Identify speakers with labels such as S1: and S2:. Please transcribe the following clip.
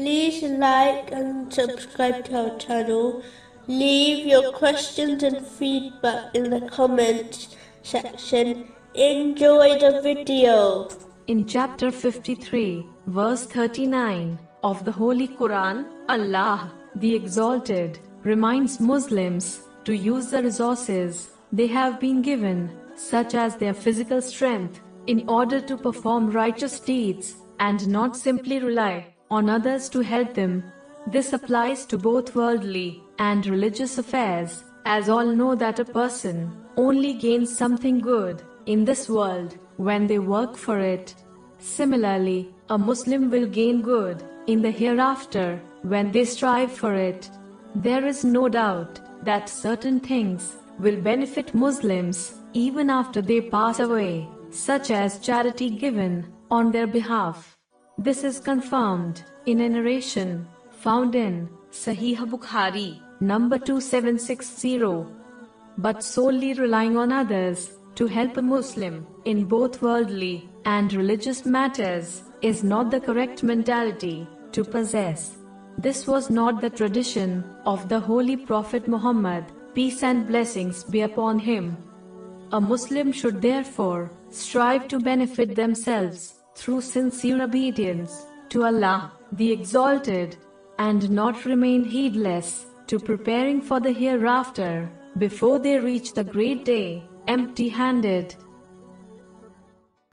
S1: Please like and subscribe to our channel. Leave your questions and feedback in the comments section. Enjoy the video.
S2: In chapter 53, verse 39 of the Holy Quran, Allah, the Exalted, reminds Muslims to use the resources they have been given, such as their physical strength, in order to perform righteous deeds and not simply rely on others to help them. This applies to both worldly and religious affairs, as all know that a person only gains something good in this world when they work for it. Similarly, a Muslim will gain good in the hereafter when they strive for it. There is no doubt that certain things will benefit Muslims even after they pass away, such as charity given on their behalf. This is confirmed in a narration found in Sahih Bukhari, number 2760. But solely relying on others to help a Muslim in both worldly and religious matters is not the correct mentality to possess. This was not the tradition of the Holy Prophet Muhammad, peace and blessings be upon him. A Muslim should therefore strive to benefit themselves through sincere obedience to Allah, the Exalted, and not remain heedless to preparing for the hereafter before they reach the great day empty handed.